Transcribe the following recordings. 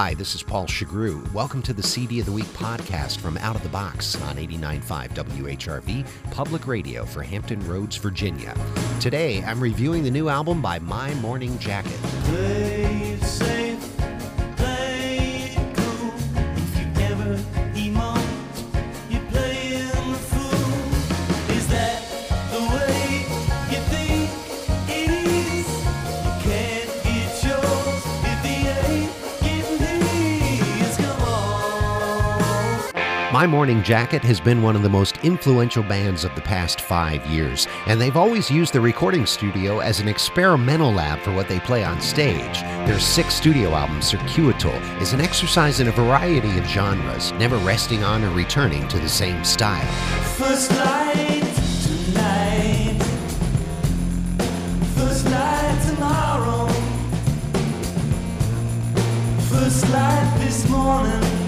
Hi, this is Paul Shugrue. Welcome to the CD of the Week podcast from Out of the Box on 89.5 WHRV, public radio for Hampton Roads, Virginia. Today, I'm reviewing the new album by My Morning Jacket. My Morning Jacket has been one of the most influential bands of the past five years, and they've always used the recording studio as an experimental lab for what they play on stage. Their sixth studio album, Circuital, is an exercise in a variety of genres, never resting on or returning to the same style. First light tonight. First light tomorrow. First light this morning.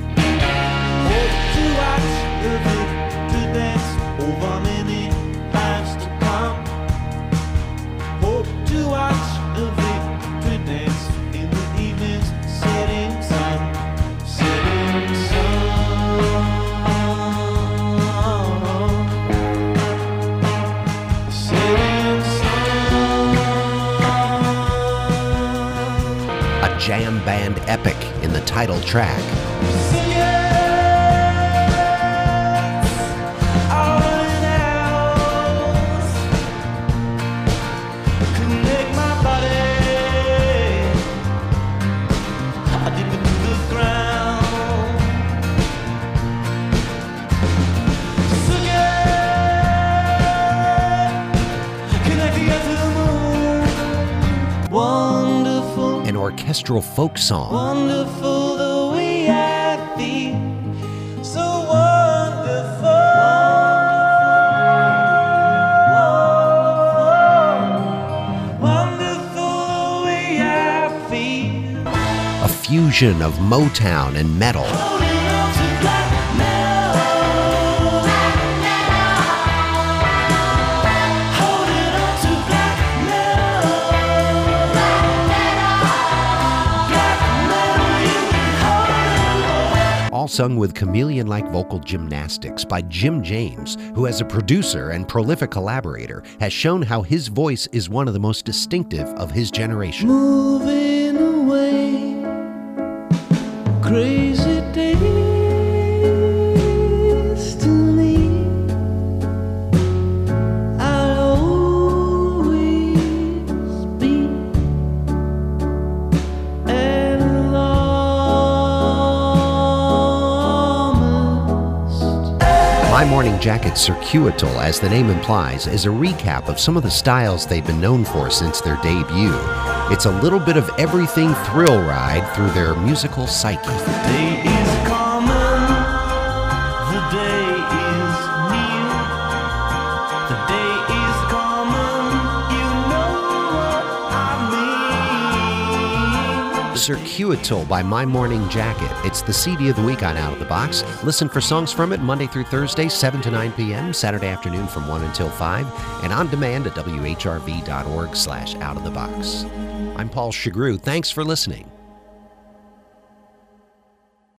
jam band epic in the title track. Orchestral folk song. Wonderful the way I feel, so wonderful. Wonderful, wonderful the way I feel. A fusion of Motown and metal. Sung with chameleon like vocal gymnastics by Jim James, who, as a producer and prolific collaborator, has shown how his voice is one of the most distinctive of his generation. moving away. Crazy My Morning Jacket Circuital, as the name implies, is a recap of some of the styles they've been known for since their debut. It's a little bit of everything thrill ride through their musical psyche. Circuital by My Morning Jacket. It's the CD of the week on Out of the Box. Listen for songs from it Monday through Thursday, 7 to 9 p.m., Saturday afternoon from 1 until 5, and on demand at whrv.org slash out of the box. I'm Paul Shugrue. Thanks for listening.